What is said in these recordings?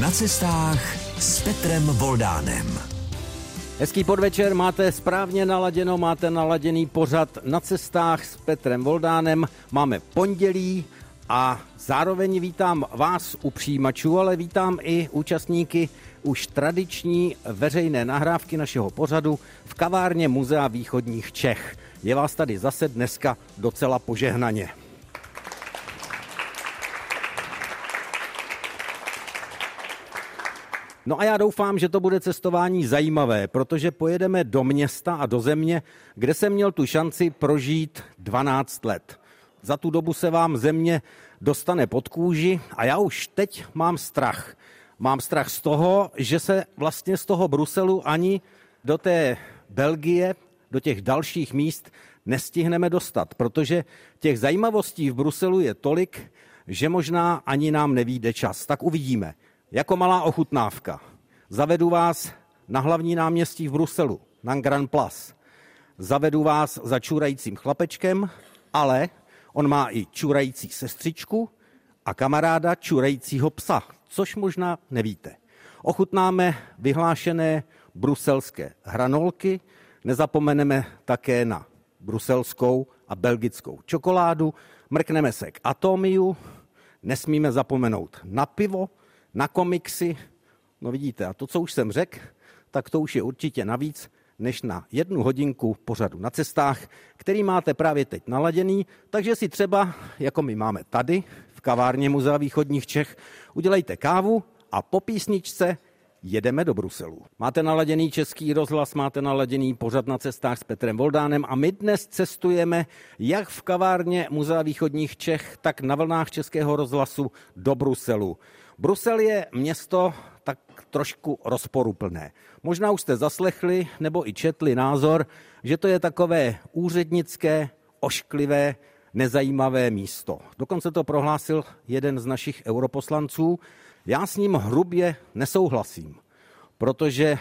Na cestách s Petrem Voldánem. Hezký podvečer, máte správně naladěno, máte naladěný pořad na cestách s Petrem Voldánem. Máme pondělí a zároveň vítám vás u přijímačů, ale vítám i účastníky už tradiční veřejné nahrávky našeho pořadu v kavárně Muzea východních Čech. Je vás tady zase dneska docela požehnaně. No a já doufám, že to bude cestování zajímavé, protože pojedeme do města a do země, kde jsem měl tu šanci prožít 12 let. Za tu dobu se vám země dostane pod kůži a já už teď mám strach. Mám strach z toho, že se vlastně z toho Bruselu ani do té Belgie, do těch dalších míst nestihneme dostat, protože těch zajímavostí v Bruselu je tolik, že možná ani nám nevíde čas. Tak uvidíme. Jako malá ochutnávka. Zavedu vás na hlavní náměstí v Bruselu, na Grand Place. Zavedu vás za čurajícím chlapečkem, ale on má i čurající sestřičku a kamaráda čurajícího psa, což možná nevíte. Ochutnáme vyhlášené bruselské hranolky, nezapomeneme také na bruselskou a belgickou čokoládu, mrkneme se k Atomiu, nesmíme zapomenout na pivo, na komiksy. No vidíte, a to, co už jsem řekl, tak to už je určitě navíc než na jednu hodinku pořadu na cestách, který máte právě teď naladěný, takže si třeba, jako my máme tady, v kavárně Muzea východních Čech, udělejte kávu a po písničce jedeme do Bruselu. Máte naladěný český rozhlas, máte naladěný pořad na cestách s Petrem Voldánem a my dnes cestujeme jak v kavárně Muzea východních Čech, tak na vlnách českého rozhlasu do Bruselu. Brusel je město tak trošku rozporuplné. Možná už jste zaslechli nebo i četli názor, že to je takové úřednické, ošklivé, nezajímavé místo. Dokonce to prohlásil jeden z našich europoslanců. Já s ním hrubě nesouhlasím, protože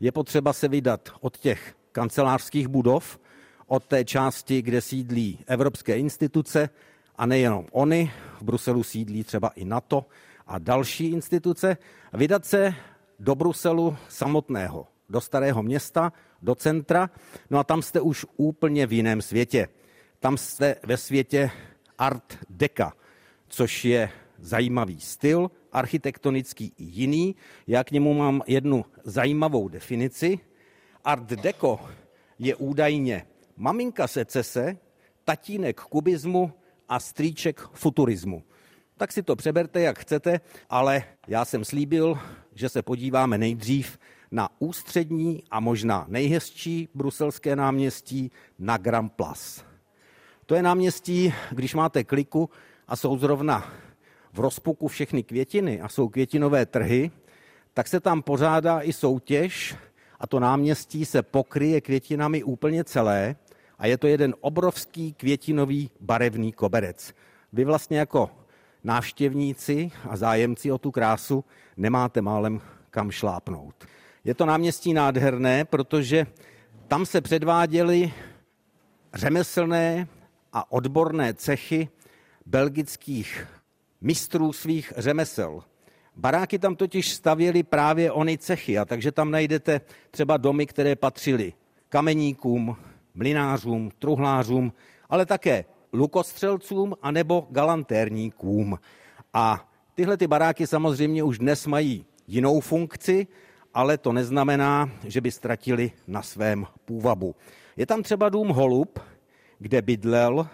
je potřeba se vydat od těch kancelářských budov, od té části, kde sídlí evropské instituce a nejenom oni, v Bruselu sídlí třeba i NATO, a další instituce, vydat se do Bruselu samotného, do starého města, do centra, no a tam jste už úplně v jiném světě. Tam jste ve světě Art Deca, což je zajímavý styl, architektonický i jiný. Já k němu mám jednu zajímavou definici. Art Deco je údajně maminka secese, tatínek kubismu a strýček futurismu tak si to přeberte, jak chcete, ale já jsem slíbil, že se podíváme nejdřív na ústřední a možná nejhezčí bruselské náměstí na Grand Place. To je náměstí, když máte kliku a jsou zrovna v rozpuku všechny květiny a jsou květinové trhy, tak se tam pořádá i soutěž a to náměstí se pokryje květinami úplně celé a je to jeden obrovský květinový barevný koberec. Vy vlastně jako návštěvníci a zájemci o tu krásu nemáte málem kam šlápnout. Je to náměstí nádherné, protože tam se předváděly řemeslné a odborné cechy belgických mistrů svých řemesel. Baráky tam totiž stavěly právě ony cechy, a takže tam najdete třeba domy, které patřily kameníkům, mlinářům, truhlářům, ale také lukostřelcům anebo galantérníkům. A tyhle ty baráky samozřejmě už dnes mají jinou funkci, ale to neznamená, že by ztratili na svém půvabu. Je tam třeba dům Holub, kde bydlel,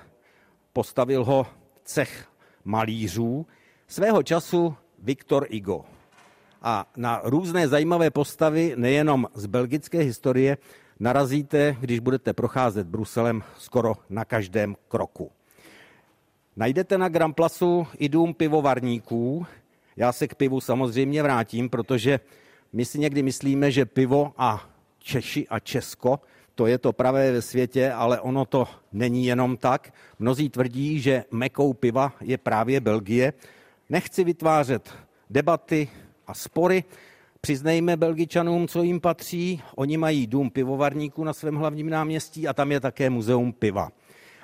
postavil ho cech malířů, svého času Viktor Igo. A na různé zajímavé postavy, nejenom z belgické historie, narazíte, když budete procházet Bruselem skoro na každém kroku. Najdete na Gramplasu i dům pivovarníků. Já se k pivu samozřejmě vrátím, protože my si někdy myslíme, že pivo a Češi a Česko, to je to pravé ve světě, ale ono to není jenom tak. Mnozí tvrdí, že mekou piva je právě Belgie. Nechci vytvářet debaty a spory, Přiznejme Belgičanům, co jim patří. Oni mají dům pivovarníků na svém hlavním náměstí a tam je také muzeum piva.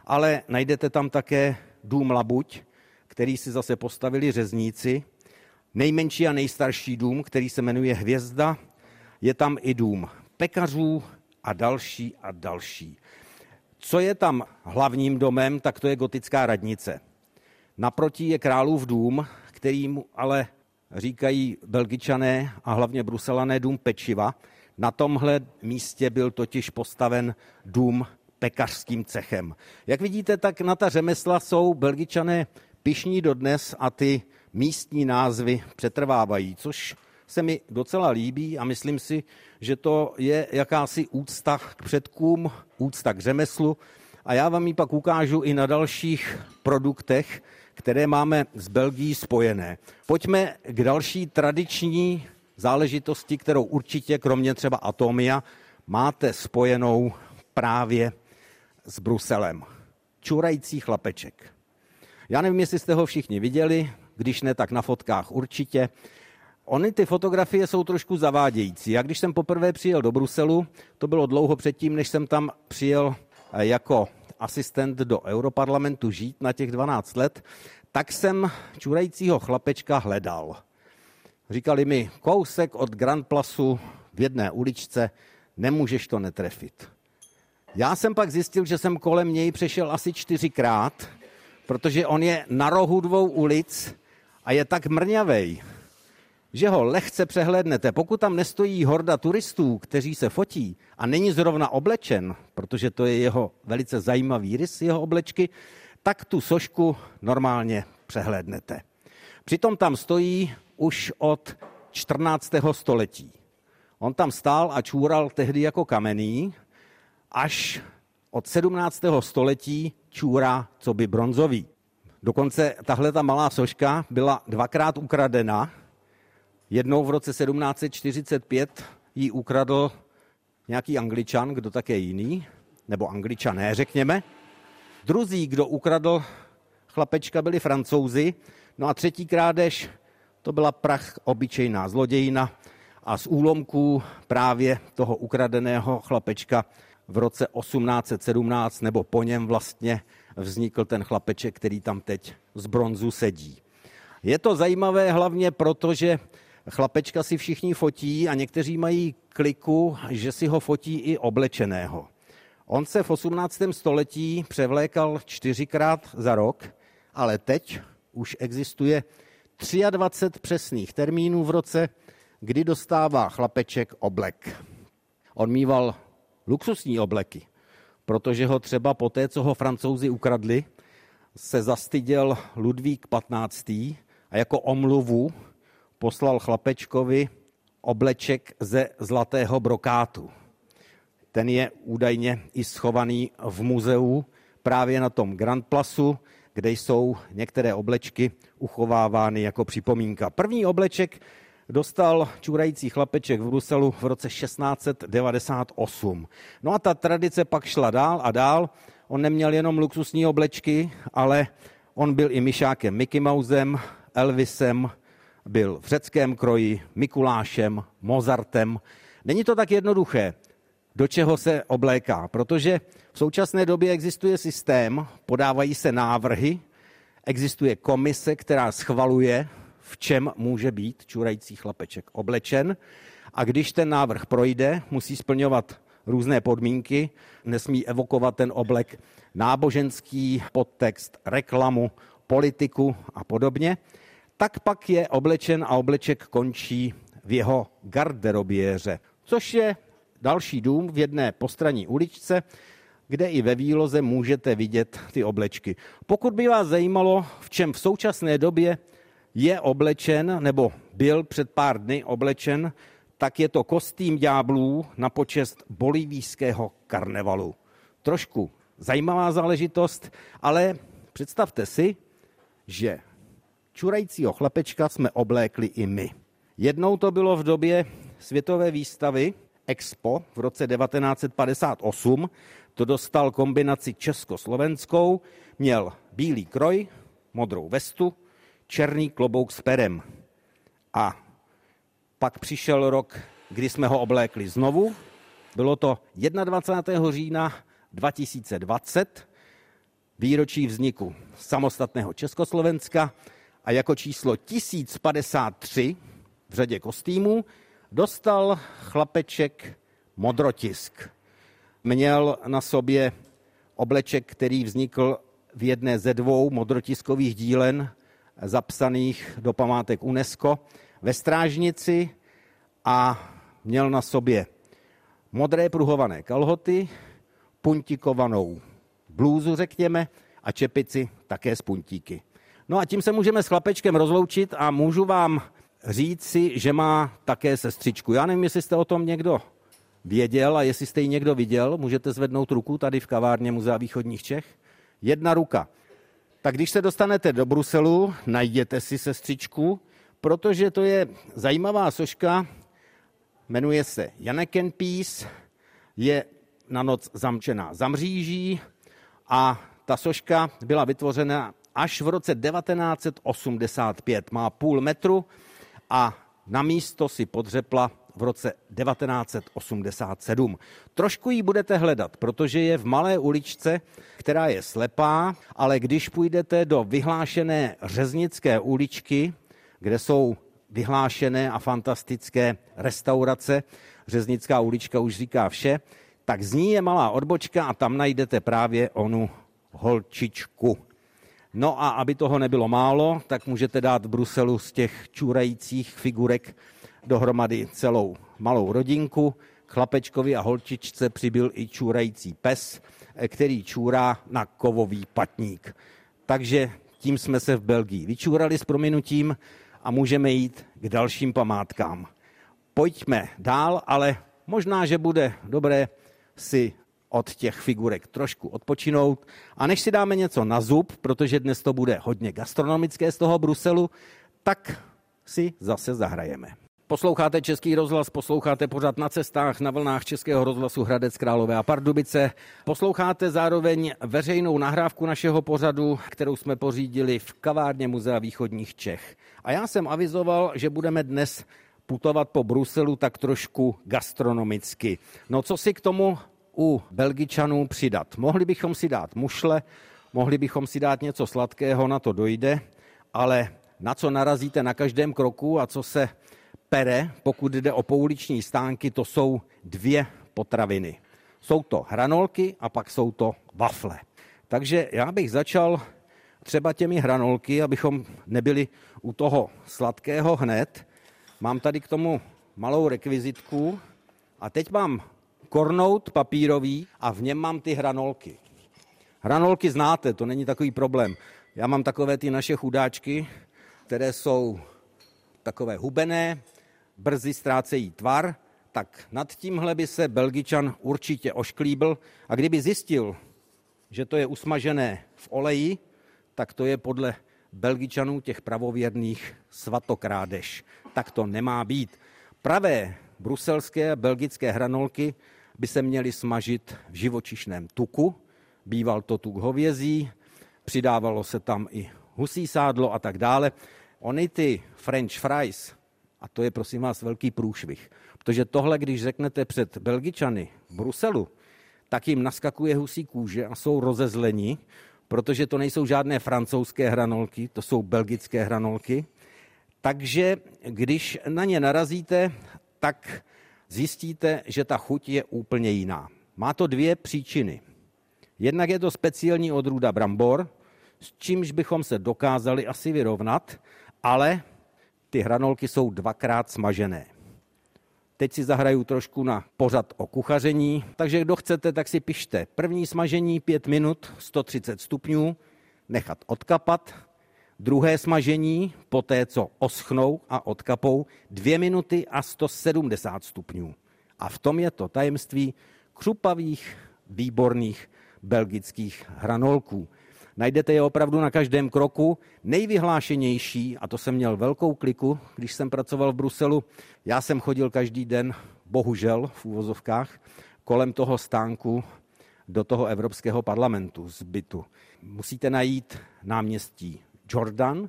Ale najdete tam také dům Labuť, který si zase postavili řezníci. nejmenší a nejstarší dům, který se jmenuje Hvězda. Je tam i dům pekařů a další a další. Co je tam hlavním domem, tak to je gotická radnice. Naproti je králův dům, který mu ale říkají belgičané a hlavně bruselané dům pečiva. Na tomhle místě byl totiž postaven dům pekařským cechem. Jak vidíte, tak na ta řemesla jsou belgičané pišní dodnes a ty místní názvy přetrvávají, což se mi docela líbí a myslím si, že to je jakási úcta k předkům, úcta k řemeslu a já vám ji pak ukážu i na dalších produktech, které máme s Belgií spojené. Pojďme k další tradiční záležitosti, kterou určitě, kromě třeba Atomia, máte spojenou právě s Bruselem. Čurající chlapeček. Já nevím, jestli jste ho všichni viděli, když ne, tak na fotkách určitě. Ony ty fotografie jsou trošku zavádějící. Já když jsem poprvé přijel do Bruselu, to bylo dlouho předtím, než jsem tam přijel jako asistent do Europarlamentu žít na těch 12 let, tak jsem čurajícího chlapečka hledal. Říkali mi, kousek od Grand Plasu v jedné uličce, nemůžeš to netrefit. Já jsem pak zjistil, že jsem kolem něj přešel asi čtyřikrát, protože on je na rohu dvou ulic a je tak mrňavej, že ho lehce přehlednete. Pokud tam nestojí horda turistů, kteří se fotí a není zrovna oblečen, protože to je jeho velice zajímavý rys, jeho oblečky, tak tu sošku normálně přehlédnete. Přitom tam stojí už od 14. století. On tam stál a čůral tehdy jako kamenný, až od 17. století čůra co by bronzový. Dokonce tahle ta malá soška byla dvakrát ukradena. Jednou v roce 1745 ji ukradl nějaký angličan, kdo také jiný, nebo angličané, řekněme. Druzí, kdo ukradl chlapečka, byli francouzi. No a třetí krádež, to byla prach obyčejná zlodějina a z úlomků právě toho ukradeného chlapečka v roce 1817 nebo po něm vlastně vznikl ten chlapeček, který tam teď z bronzu sedí. Je to zajímavé hlavně proto, že chlapečka si všichni fotí a někteří mají kliku, že si ho fotí i oblečeného. On se v 18. století převlékal čtyřikrát za rok, ale teď už existuje 23 přesných termínů v roce, kdy dostává chlapeček oblek. On mýval luxusní obleky, protože ho třeba po té, co ho francouzi ukradli, se zastyděl Ludvík 15. a jako omluvu poslal chlapečkovi obleček ze zlatého brokátu. Ten je údajně i schovaný v muzeu právě na tom Grand Plasu, kde jsou některé oblečky uchovávány jako připomínka. První obleček dostal čurající chlapeček v Bruselu v roce 1698. No a ta tradice pak šla dál a dál. On neměl jenom luxusní oblečky, ale on byl i myšákem Mickey Mousem, Elvisem, byl v řeckém kroji, Mikulášem, Mozartem. Není to tak jednoduché, do čeho se obléká, protože v současné době existuje systém, podávají se návrhy, existuje komise, která schvaluje v čem může být čurající chlapeček oblečen. A když ten návrh projde, musí splňovat různé podmínky, nesmí evokovat ten oblek náboženský podtext, reklamu, politiku a podobně, tak pak je oblečen a obleček končí v jeho garderoběře, což je další dům v jedné postranní uličce, kde i ve výloze můžete vidět ty oblečky. Pokud by vás zajímalo, v čem v současné době je oblečen, nebo byl před pár dny oblečen, tak je to kostým ďáblů na počest bolivijského karnevalu. Trošku zajímavá záležitost, ale představte si, že čurajícího chlapečka jsme oblékli i my. Jednou to bylo v době světové výstavy Expo v roce 1958. To dostal kombinaci československou, měl bílý kroj, modrou vestu, černý klobouk s perem. A pak přišel rok, kdy jsme ho oblékli znovu. Bylo to 21. října 2020, výročí vzniku samostatného Československa a jako číslo 1053 v řadě kostýmů dostal chlapeček modrotisk. Měl na sobě obleček, který vznikl v jedné ze dvou modrotiskových dílen zapsaných do památek UNESCO ve Strážnici a měl na sobě modré pruhované kalhoty, puntikovanou blůzu, řekněme, a čepici také z puntíky. No a tím se můžeme s chlapečkem rozloučit a můžu vám říct si, že má také sestřičku. Já nevím, jestli jste o tom někdo věděl a jestli jste ji někdo viděl, můžete zvednout ruku tady v kavárně Muzea východních Čech. Jedna ruka. Tak když se dostanete do Bruselu, najděte si sestřičku, protože to je zajímavá soška, jmenuje se Janeken Peace, je na noc zamčená za mříží a ta soška byla vytvořena až v roce 1985. Má půl metru a na místo si podřepla v roce 1987. Trošku ji budete hledat, protože je v malé uličce, která je slepá, ale když půjdete do vyhlášené Řeznické uličky, kde jsou vyhlášené a fantastické restaurace, Řeznická ulička už říká vše, tak z ní je malá odbočka a tam najdete právě onu holčičku. No a aby toho nebylo málo, tak můžete dát Bruselu z těch čůrajících figurek dohromady celou malou rodinku. Chlapečkovi a holčičce přibyl i čůrající pes, který čůrá na kovový patník. Takže tím jsme se v Belgii vyčúrali s prominutím a můžeme jít k dalším památkám. Pojďme dál, ale možná, že bude dobré si od těch figurek trošku odpočinout. A než si dáme něco na zub, protože dnes to bude hodně gastronomické z toho Bruselu, tak si zase zahrajeme. Posloucháte Český rozhlas, posloucháte pořád na cestách na vlnách Českého rozhlasu Hradec Králové a Pardubice. Posloucháte zároveň veřejnou nahrávku našeho pořadu, kterou jsme pořídili v kavárně Muzea východních Čech. A já jsem avizoval, že budeme dnes putovat po Bruselu tak trošku gastronomicky. No co si k tomu u Belgičanů přidat? Mohli bychom si dát mušle, mohli bychom si dát něco sladkého, na to dojde, ale na co narazíte na každém kroku a co se pere, pokud jde o pouliční stánky, to jsou dvě potraviny. Jsou to hranolky a pak jsou to wafle. Takže já bych začal třeba těmi hranolky, abychom nebyli u toho sladkého hned. Mám tady k tomu malou rekvizitku a teď mám kornout papírový a v něm mám ty hranolky. Hranolky znáte, to není takový problém. Já mám takové ty naše chudáčky, které jsou takové hubené, brzy ztrácejí tvar, tak nad tímhle by se Belgičan určitě ošklíbil a kdyby zjistil, že to je usmažené v oleji, tak to je podle Belgičanů těch pravověrných svatokrádež. Tak to nemá být. Pravé bruselské a belgické hranolky by se měly smažit v živočišném tuku. Býval to tuk hovězí, přidávalo se tam i husí sádlo a tak dále. Ony ty French fries, a to je prosím vás velký průšvih. Protože tohle, když řeknete před Belgičany v Bruselu, tak jim naskakuje husí kůže a jsou rozezlení, protože to nejsou žádné francouzské hranolky, to jsou belgické hranolky. Takže když na ně narazíte, tak zjistíte, že ta chuť je úplně jiná. Má to dvě příčiny. Jednak je to speciální odrůda brambor, s čímž bychom se dokázali asi vyrovnat, ale ty hranolky jsou dvakrát smažené. Teď si zahraju trošku na pořad o kuchaření, takže kdo chcete, tak si pište. První smažení 5 minut, 130 stupňů, nechat odkapat. Druhé smažení, poté co oschnou a odkapou, 2 minuty a 170 stupňů. A v tom je to tajemství křupavých, výborných belgických hranolků. Najdete je opravdu na každém kroku. Nejvyhlášenější, a to jsem měl velkou kliku, když jsem pracoval v Bruselu, já jsem chodil každý den, bohužel v úvozovkách, kolem toho stánku do toho Evropského parlamentu z bytu. Musíte najít náměstí Jordan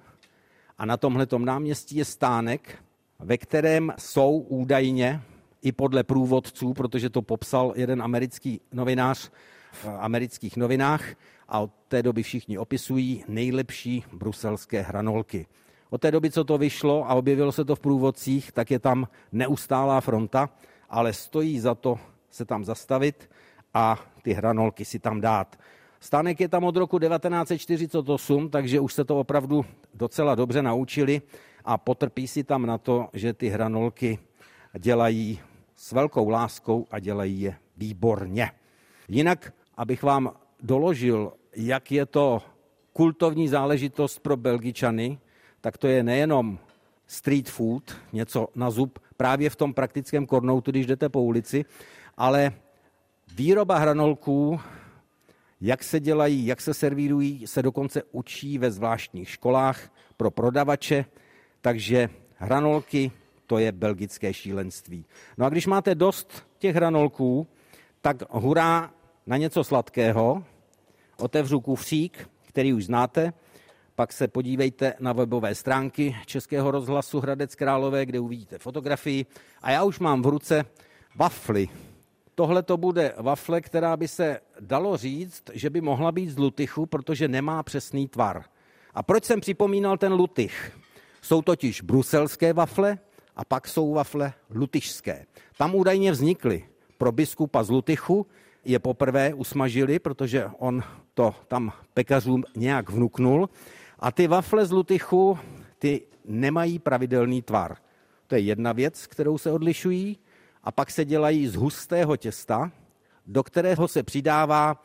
a na tomhle náměstí je stánek, ve kterém jsou údajně i podle průvodců, protože to popsal jeden americký novinář v amerických novinách, a od té doby všichni opisují nejlepší bruselské hranolky. Od té doby, co to vyšlo a objevilo se to v průvodcích, tak je tam neustálá fronta, ale stojí za to se tam zastavit a ty hranolky si tam dát. Stánek je tam od roku 1948, takže už se to opravdu docela dobře naučili a potrpí si tam na to, že ty hranolky dělají s velkou láskou a dělají je výborně. Jinak, abych vám doložil, jak je to kultovní záležitost pro Belgičany, tak to je nejenom street food, něco na zub, právě v tom praktickém kornoutu, když jdete po ulici, ale výroba hranolků, jak se dělají, jak se servírují, se dokonce učí ve zvláštních školách pro prodavače, takže hranolky, to je belgické šílenství. No a když máte dost těch hranolků, tak hurá na něco sladkého, otevřu kufřík, který už znáte, pak se podívejte na webové stránky Českého rozhlasu Hradec Králové, kde uvidíte fotografii. A já už mám v ruce wafly. Tohle to bude wafle, která by se dalo říct, že by mohla být z lutychu, protože nemá přesný tvar. A proč jsem připomínal ten lutych? Jsou totiž bruselské wafle a pak jsou wafle lutyšské. Tam údajně vznikly pro biskupa z Lutychu, je poprvé usmažili, protože on to tam pekařům nějak vnuknul a ty wafle z Lutychu, ty nemají pravidelný tvar. To je jedna věc, kterou se odlišují. A pak se dělají z hustého těsta, do kterého se přidává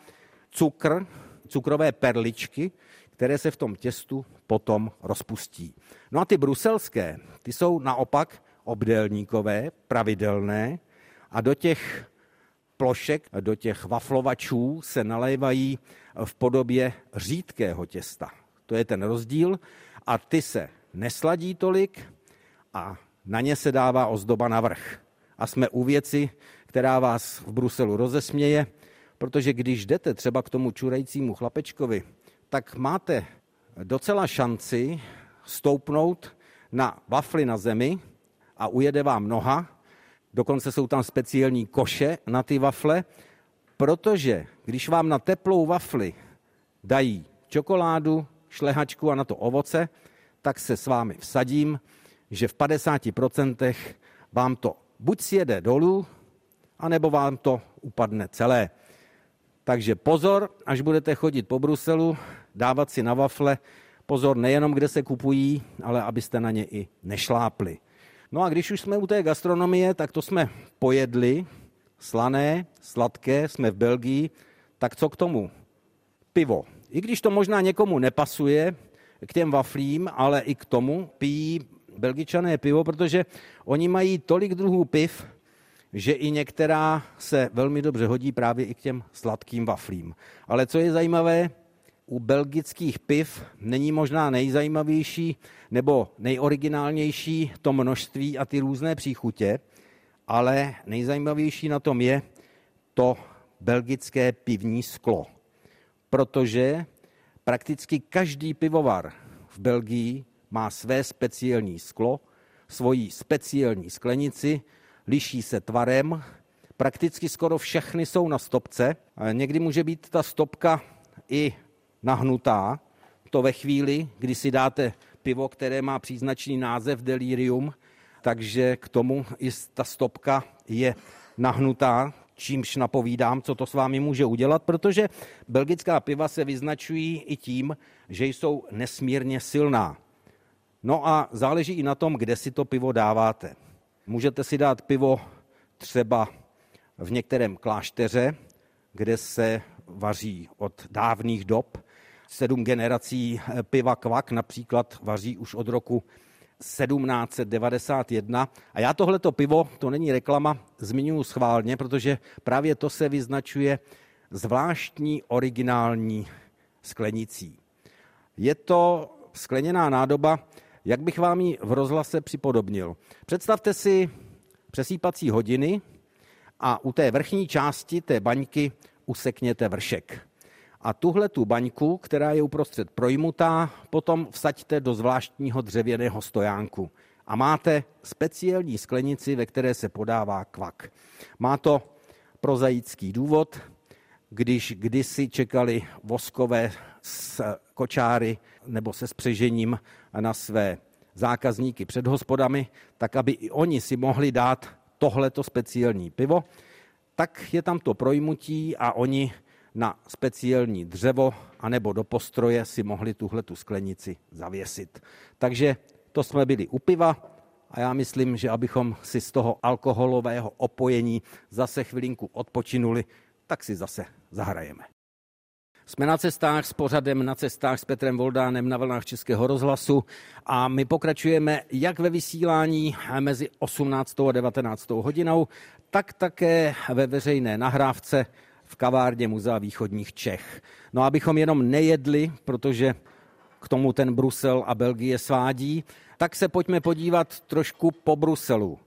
cukr, cukrové perličky, které se v tom těstu potom rozpustí. No a ty bruselské, ty jsou naopak obdélníkové, pravidelné a do těch plošek, do těch waflovačů se nalévají v podobě řídkého těsta. To je ten rozdíl. A ty se nesladí tolik a na ně se dává ozdoba navrch. A jsme u věci, která vás v Bruselu rozesměje, protože když jdete třeba k tomu čurajícímu chlapečkovi, tak máte docela šanci stoupnout na wafly na zemi a ujede vám noha, dokonce jsou tam speciální koše na ty wafle, protože když vám na teplou wafli dají čokoládu, šlehačku a na to ovoce, tak se s vámi vsadím, že v 50% vám to buď sjede dolů, anebo vám to upadne celé. Takže pozor, až budete chodit po Bruselu, dávat si na wafle, pozor nejenom, kde se kupují, ale abyste na ně i nešlápli. No a když už jsme u té gastronomie, tak to jsme pojedli, slané, sladké, jsme v Belgii, tak co k tomu? Pivo. I když to možná někomu nepasuje k těm waflím, ale i k tomu pijí belgičané pivo, protože oni mají tolik druhů piv, že i některá se velmi dobře hodí právě i k těm sladkým waflím. Ale co je zajímavé, u belgických piv není možná nejzajímavější nebo nejoriginálnější to množství a ty různé příchutě, ale nejzajímavější na tom je to belgické pivní sklo protože prakticky každý pivovar v Belgii má své speciální sklo, svoji speciální sklenici, liší se tvarem, prakticky skoro všechny jsou na stopce. Někdy může být ta stopka i nahnutá, to ve chvíli, kdy si dáte pivo, které má příznačný název delirium, takže k tomu i ta stopka je nahnutá, čímž napovídám, co to s vámi může udělat, protože belgická piva se vyznačují i tím, že jsou nesmírně silná. No a záleží i na tom, kde si to pivo dáváte. Můžete si dát pivo třeba v některém klášteře, kde se vaří od dávných dob. Sedm generací piva Kvak například vaří už od roku 1791. A já tohleto pivo, to není reklama, zmiňuji schválně, protože právě to se vyznačuje zvláštní originální sklenicí. Je to skleněná nádoba, jak bych vám ji v rozhlase připodobnil. Představte si přesýpací hodiny a u té vrchní části té baňky usekněte vršek a tuhle tu baňku, která je uprostřed projmutá, potom vsaďte do zvláštního dřevěného stojánku a máte speciální sklenici, ve které se podává kvak. Má to prozaický důvod, když kdysi čekali voskové s kočáry nebo se spřežením na své zákazníky před hospodami, tak aby i oni si mohli dát tohleto speciální pivo, tak je tam to projmutí a oni na speciální dřevo anebo do postroje si mohli tuhle tu sklenici zavěsit. Takže to jsme byli u piva a já myslím, že abychom si z toho alkoholového opojení zase chvilinku odpočinuli, tak si zase zahrajeme. Jsme na cestách s pořadem na cestách s Petrem Voldánem na vlnách Českého rozhlasu a my pokračujeme jak ve vysílání mezi 18. a 19. hodinou, tak také ve veřejné nahrávce v kavárně Muzea východních Čech. No abychom jenom nejedli, protože k tomu ten Brusel a Belgie svádí, tak se pojďme podívat trošku po Bruselu.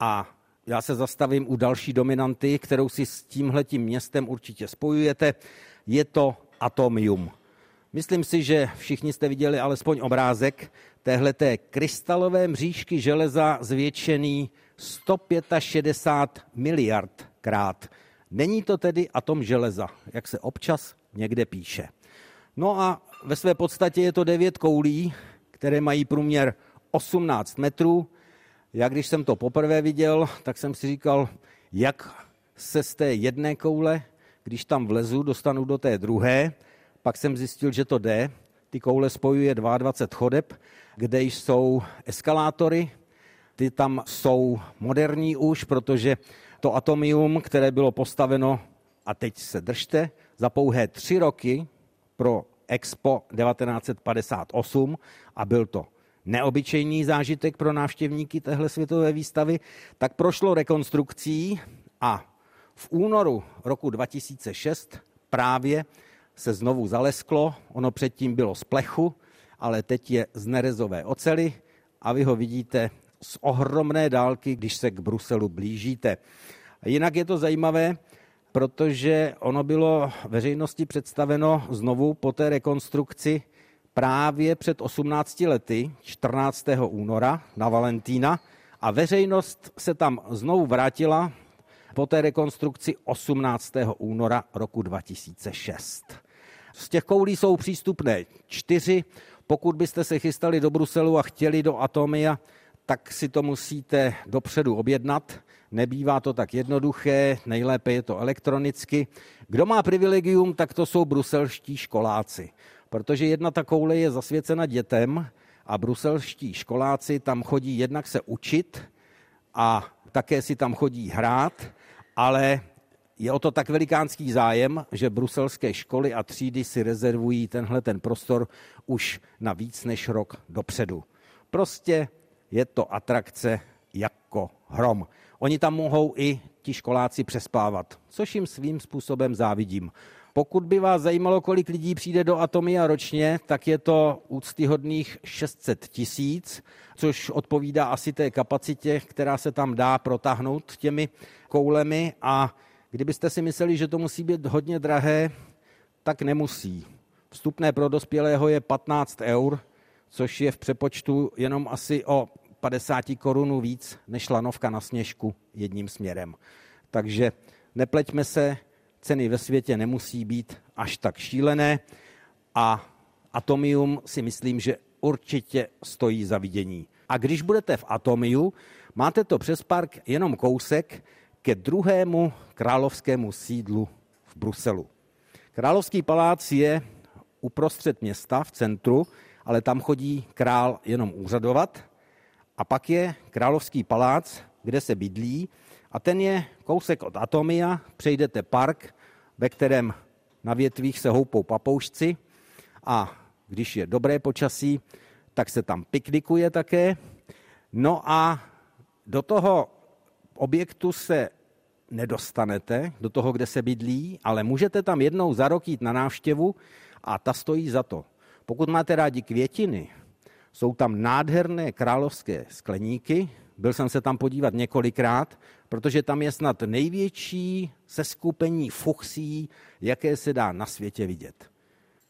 A já se zastavím u další dominanty, kterou si s tímhletím městem určitě spojujete. Je to atomium. Myslím si, že všichni jste viděli alespoň obrázek téhleté krystalové mřížky železa zvětšený 165 miliard krát. Není to tedy atom železa, jak se občas někde píše. No a ve své podstatě je to devět koulí, které mají průměr 18 metrů. Já když jsem to poprvé viděl, tak jsem si říkal, jak se z té jedné koule, když tam vlezu, dostanu do té druhé. Pak jsem zjistil, že to jde. Ty koule spojuje 22 chodeb, kde jsou eskalátory. Ty tam jsou moderní už, protože to atomium, které bylo postaveno, a teď se držte, za pouhé tři roky pro Expo 1958 a byl to neobyčejný zážitek pro návštěvníky téhle světové výstavy, tak prošlo rekonstrukcí a v únoru roku 2006 právě se znovu zalesklo, ono předtím bylo z plechu, ale teď je z nerezové ocely a vy ho vidíte z ohromné dálky, když se k Bruselu blížíte. Jinak je to zajímavé, protože ono bylo veřejnosti představeno znovu po té rekonstrukci právě před 18 lety, 14. února na Valentína, a veřejnost se tam znovu vrátila po té rekonstrukci 18. února roku 2006. Z těch koulí jsou přístupné čtyři. Pokud byste se chystali do Bruselu a chtěli do Atomia, tak si to musíte dopředu objednat. Nebývá to tak jednoduché, nejlépe je to elektronicky. Kdo má privilegium, tak to jsou bruselští školáci, protože jedna ta koule je zasvěcena dětem a bruselští školáci tam chodí jednak se učit a také si tam chodí hrát, ale je o to tak velikánský zájem, že bruselské školy a třídy si rezervují tenhle ten prostor už na víc než rok dopředu. Prostě je to atrakce jako hrom. Oni tam mohou i ti školáci přespávat, což jim svým způsobem závidím. Pokud by vás zajímalo, kolik lidí přijde do Atomia ročně, tak je to úctyhodných 600 tisíc, což odpovídá asi té kapacitě, která se tam dá protáhnout těmi koulemi a kdybyste si mysleli, že to musí být hodně drahé, tak nemusí. Vstupné pro dospělého je 15 eur, což je v přepočtu jenom asi o 50 korunů víc než lanovka na sněžku jedním směrem. Takže nepleťme se, ceny ve světě nemusí být až tak šílené a Atomium si myslím, že určitě stojí za vidění. A když budete v Atomiu, máte to přes park jenom kousek ke druhému královskému sídlu v Bruselu. Královský palác je uprostřed města v centru, ale tam chodí král jenom úřadovat. A pak je královský palác, kde se bydlí a ten je kousek od Atomia, přejdete park, ve kterém na větvích se houpou papoušci a když je dobré počasí, tak se tam piknikuje také. No a do toho objektu se nedostanete, do toho, kde se bydlí, ale můžete tam jednou za rok jít na návštěvu a ta stojí za to. Pokud máte rádi květiny, jsou tam nádherné královské skleníky, byl jsem se tam podívat několikrát, protože tam je snad největší seskupení fuchsí, jaké se dá na světě vidět.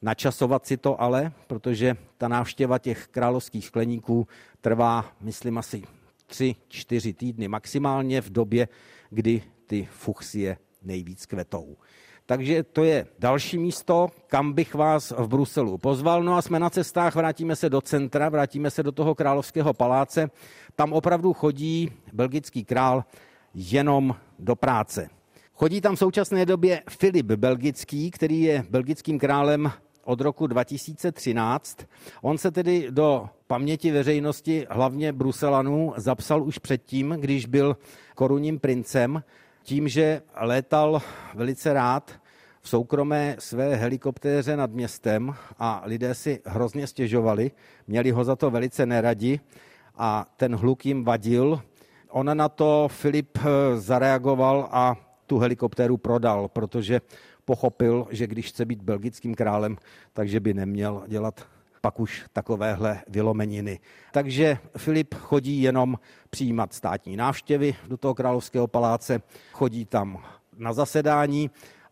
Načasovat si to ale, protože ta návštěva těch královských skleníků trvá, myslím, asi tři, čtyři týdny maximálně v době, kdy ty fuchsie nejvíc kvetou. Takže to je další místo, kam bych vás v Bruselu pozval. No a jsme na cestách, vrátíme se do centra, vrátíme se do toho královského paláce. Tam opravdu chodí belgický král jenom do práce. Chodí tam v současné době Filip Belgický, který je belgickým králem od roku 2013. On se tedy do paměti veřejnosti, hlavně Bruselanů, zapsal už předtím, když byl korunním princem, tím, že létal velice rád v soukromé své helikoptéře nad městem a lidé si hrozně stěžovali, měli ho za to velice neradi a ten hluk jim vadil. On na to Filip zareagoval a tu helikoptéru prodal, protože pochopil, že když chce být belgickým králem, takže by neměl dělat pak už takovéhle vylomeniny. Takže Filip chodí jenom přijímat státní návštěvy do toho královského paláce, chodí tam na zasedání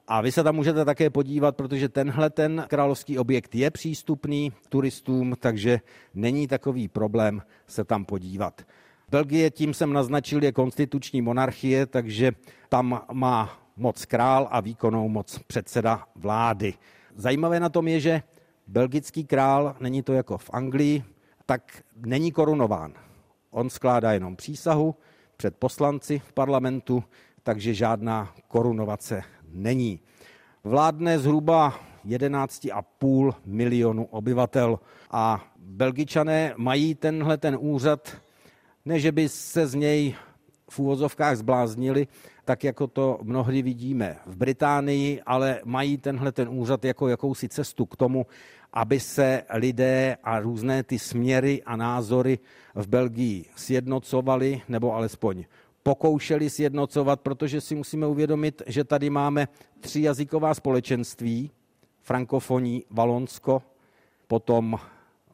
a vy se tam můžete také podívat, protože tenhle ten královský objekt je přístupný turistům, takže není takový problém se tam podívat. Belgie, tím jsem naznačil, je konstituční monarchie, takže tam má moc král a výkonnou moc předseda vlády. Zajímavé na tom je, že belgický král, není to jako v Anglii, tak není korunován. On skládá jenom přísahu před poslanci v parlamentu, takže žádná korunovace není. Vládne zhruba 11,5 milionu obyvatel a belgičané mají tenhle ten úřad, ne že by se z něj v úvozovkách zbláznili, tak jako to mnohdy vidíme v Británii, ale mají tenhle ten úřad jako jakousi cestu k tomu, aby se lidé a různé ty směry a názory v Belgii sjednocovali, nebo alespoň pokoušeli sjednocovat, protože si musíme uvědomit, že tady máme tři jazyková společenství, frankofoní Valonsko, potom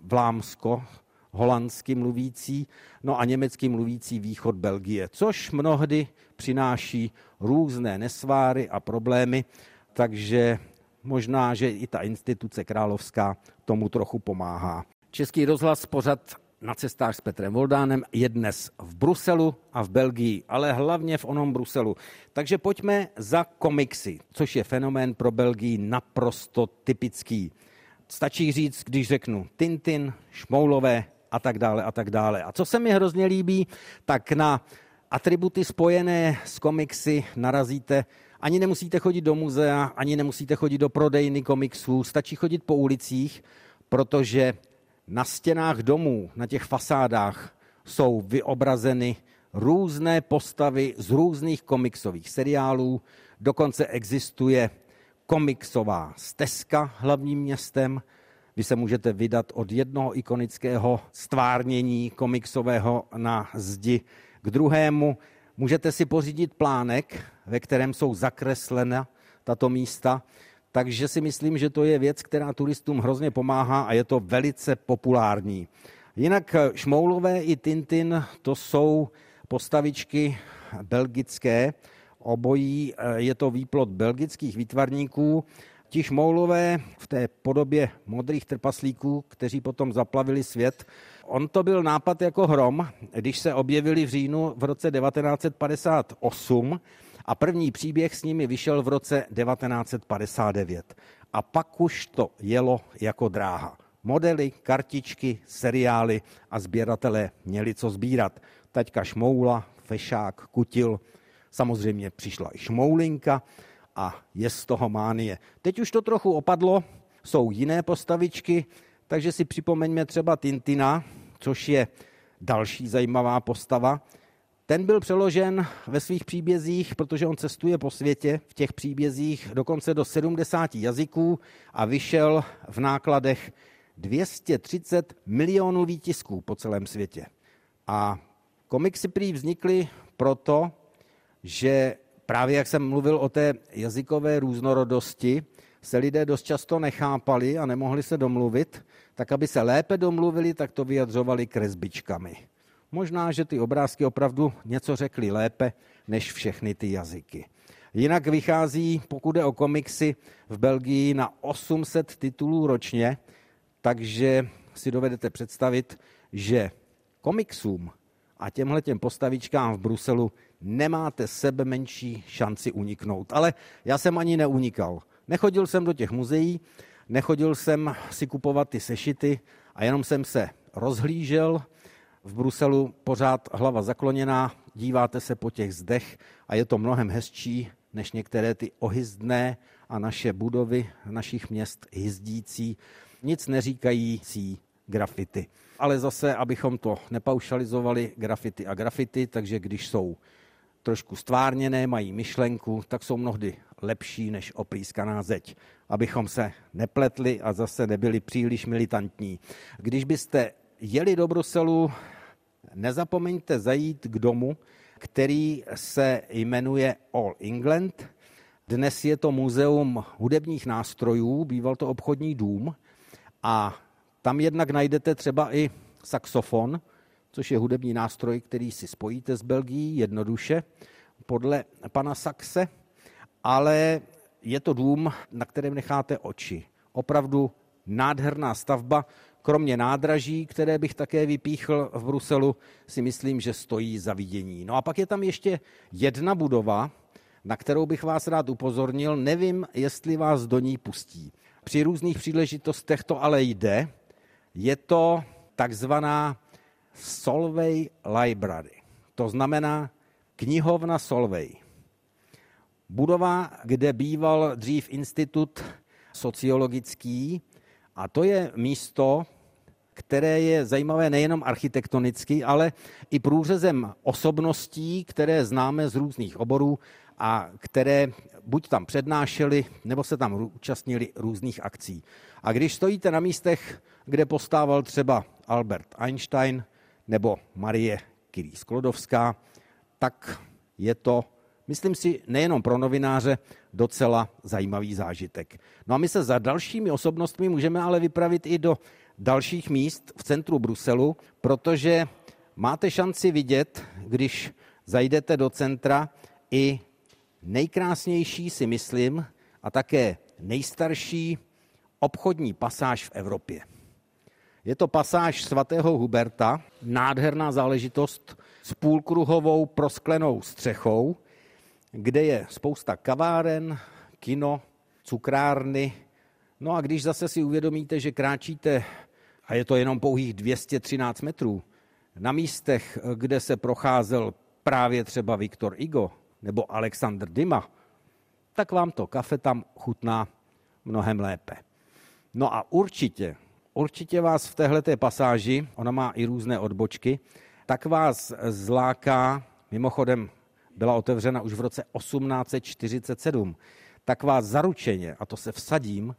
Vlámsko, holandsky mluvící, no a německy mluvící východ Belgie, což mnohdy přináší různé nesváry a problémy, takže možná, že i ta instituce královská tomu trochu pomáhá. Český rozhlas pořad na cestách s Petrem Voldánem je dnes v Bruselu a v Belgii, ale hlavně v onom Bruselu. Takže pojďme za komiksy, což je fenomén pro Belgii naprosto typický. Stačí říct, když řeknu Tintin, Šmoulové a tak dále a tak dále. A co se mi hrozně líbí, tak na atributy spojené s komiksy narazíte. Ani nemusíte chodit do muzea, ani nemusíte chodit do prodejny komiksů, stačí chodit po ulicích, protože na stěnách domů, na těch fasádách jsou vyobrazeny různé postavy z různých komiksových seriálů, dokonce existuje komiksová stezka hlavním městem, vy se můžete vydat od jednoho ikonického stvárnění komiksového na zdi k druhému. Můžete si pořídit plánek, ve kterém jsou zakreslena tato místa, takže si myslím, že to je věc, která turistům hrozně pomáhá a je to velice populární. Jinak Šmoulové i Tintin to jsou postavičky belgické, obojí eh, je to výplot belgických výtvarníků. Ti šmoulové v té podobě modrých trpaslíků, kteří potom zaplavili svět, on to byl nápad jako hrom, když se objevili v říjnu v roce 1958 a první příběh s nimi vyšel v roce 1959. A pak už to jelo jako dráha. Modely, kartičky, seriály a sběratelé měli co sbírat. Taťka Šmoula, Fešák, Kutil, samozřejmě přišla i Šmoulinka a je z toho mánie. Teď už to trochu opadlo, jsou jiné postavičky, takže si připomeňme třeba Tintina, což je další zajímavá postava. Ten byl přeložen ve svých příbězích, protože on cestuje po světě v těch příbězích dokonce do 70 jazyků a vyšel v nákladech 230 milionů výtisků po celém světě. A komiksy prý vznikly proto, že právě jak jsem mluvil o té jazykové různorodosti, se lidé dost často nechápali a nemohli se domluvit, tak aby se lépe domluvili, tak to vyjadřovali kresbičkami. Možná, že ty obrázky opravdu něco řekly lépe než všechny ty jazyky. Jinak vychází, pokud je o komiksy, v Belgii na 800 titulů ročně, takže si dovedete představit, že komiksům a těmhle těm postavičkám v Bruselu nemáte sebe menší šanci uniknout. Ale já jsem ani neunikal. Nechodil jsem do těch muzeí, nechodil jsem si kupovat ty sešity a jenom jsem se rozhlížel. V Bruselu pořád hlava zakloněná, díváte se po těch zdech a je to mnohem hezčí než některé ty ohyzdné a naše budovy našich měst hyzdící, nic neříkající grafity. Ale zase, abychom to nepaušalizovali, grafity a grafity, takže když jsou trošku stvárněné, mají myšlenku, tak jsou mnohdy lepší než oprýskaná zeď, abychom se nepletli a zase nebyli příliš militantní. Když byste jeli do Bruselu, nezapomeňte zajít k domu, který se jmenuje All England. Dnes je to muzeum hudebních nástrojů, býval to obchodní dům a tam jednak najdete třeba i saxofon, což je hudební nástroj, který si spojíte s Belgií jednoduše podle pana Saxe, ale je to dům, na kterém necháte oči. Opravdu nádherná stavba, kromě nádraží, které bych také vypíchl v Bruselu, si myslím, že stojí za vidění. No a pak je tam ještě jedna budova, na kterou bych vás rád upozornil. Nevím, jestli vás do ní pustí. Při různých příležitostech to ale jde. Je to takzvaná Solvay Library. To znamená knihovna Solvay. Budova, kde býval dřív institut sociologický, a to je místo, které je zajímavé nejenom architektonicky, ale i průřezem osobností, které známe z různých oborů a které buď tam přednášeli, nebo se tam účastnili různých akcí. A když stojíte na místech, kde postával třeba Albert Einstein nebo Marie Curie Sklodovská, tak je to, myslím si, nejenom pro novináře docela zajímavý zážitek. No a my se za dalšími osobnostmi můžeme ale vypravit i do dalších míst v centru Bruselu, protože máte šanci vidět, když zajdete do centra, i nejkrásnější, si myslím, a také nejstarší obchodní pasáž v Evropě. Je to pasáž svatého Huberta, nádherná záležitost s půlkruhovou prosklenou střechou, kde je spousta kaváren, kino, cukrárny. No a když zase si uvědomíte, že kráčíte, a je to jenom pouhých 213 metrů, na místech, kde se procházel právě třeba Viktor Igo nebo Alexander Dima, tak vám to kafe tam chutná mnohem lépe. No a určitě, určitě vás v téhleté pasáži, ona má i různé odbočky, tak vás zláká, mimochodem byla otevřena už v roce 1847, tak vás zaručeně, a to se vsadím,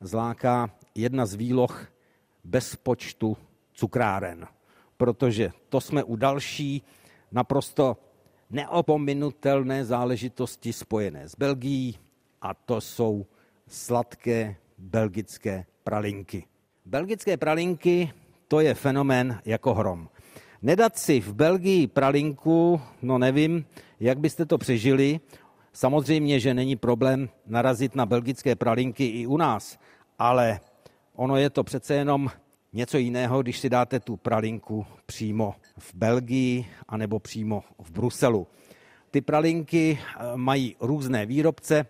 zláká jedna z výloh bez počtu cukráren. Protože to jsme u další naprosto neopominutelné záležitosti spojené s Belgií a to jsou sladké belgické pralinky. Belgické pralinky to je fenomén jako hrom. Nedat si v Belgii pralinku, no nevím, jak byste to přežili. Samozřejmě, že není problém narazit na belgické pralinky i u nás, ale ono je to přece jenom něco jiného, když si dáte tu pralinku přímo v Belgii anebo přímo v Bruselu. Ty pralinky eh, mají různé výrobce.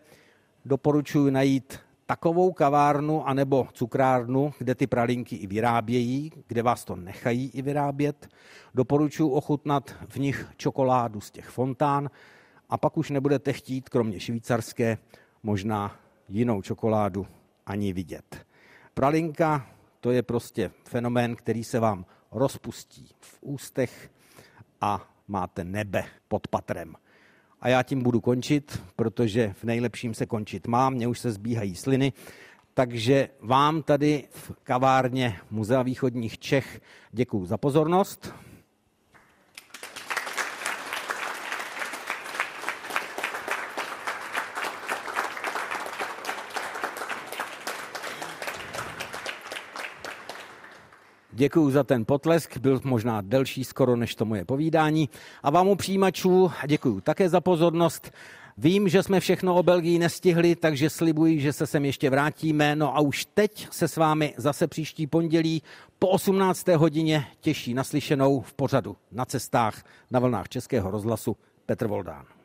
Doporučuji najít takovou kavárnu anebo cukrárnu, kde ty pralinky i vyrábějí, kde vás to nechají i vyrábět. Doporučuji ochutnat v nich čokoládu z těch fontán a pak už nebudete chtít, kromě švýcarské, možná jinou čokoládu ani vidět. Pralinka to je prostě fenomén, který se vám rozpustí v ústech a máte nebe pod patrem. A já tím budu končit, protože v nejlepším se končit mám, mně už se zbíhají sliny. Takže vám tady v kavárně Muzea východních Čech děkuji za pozornost. Děkuji za ten potlesk, byl možná delší skoro než to moje povídání. A vám u přijímačů děkuji také za pozornost. Vím, že jsme všechno o Belgii nestihli, takže slibuji, že se sem ještě vrátíme. No a už teď se s vámi zase příští pondělí po 18. hodině těší naslyšenou v pořadu na cestách na vlnách Českého rozhlasu Petr Voldán.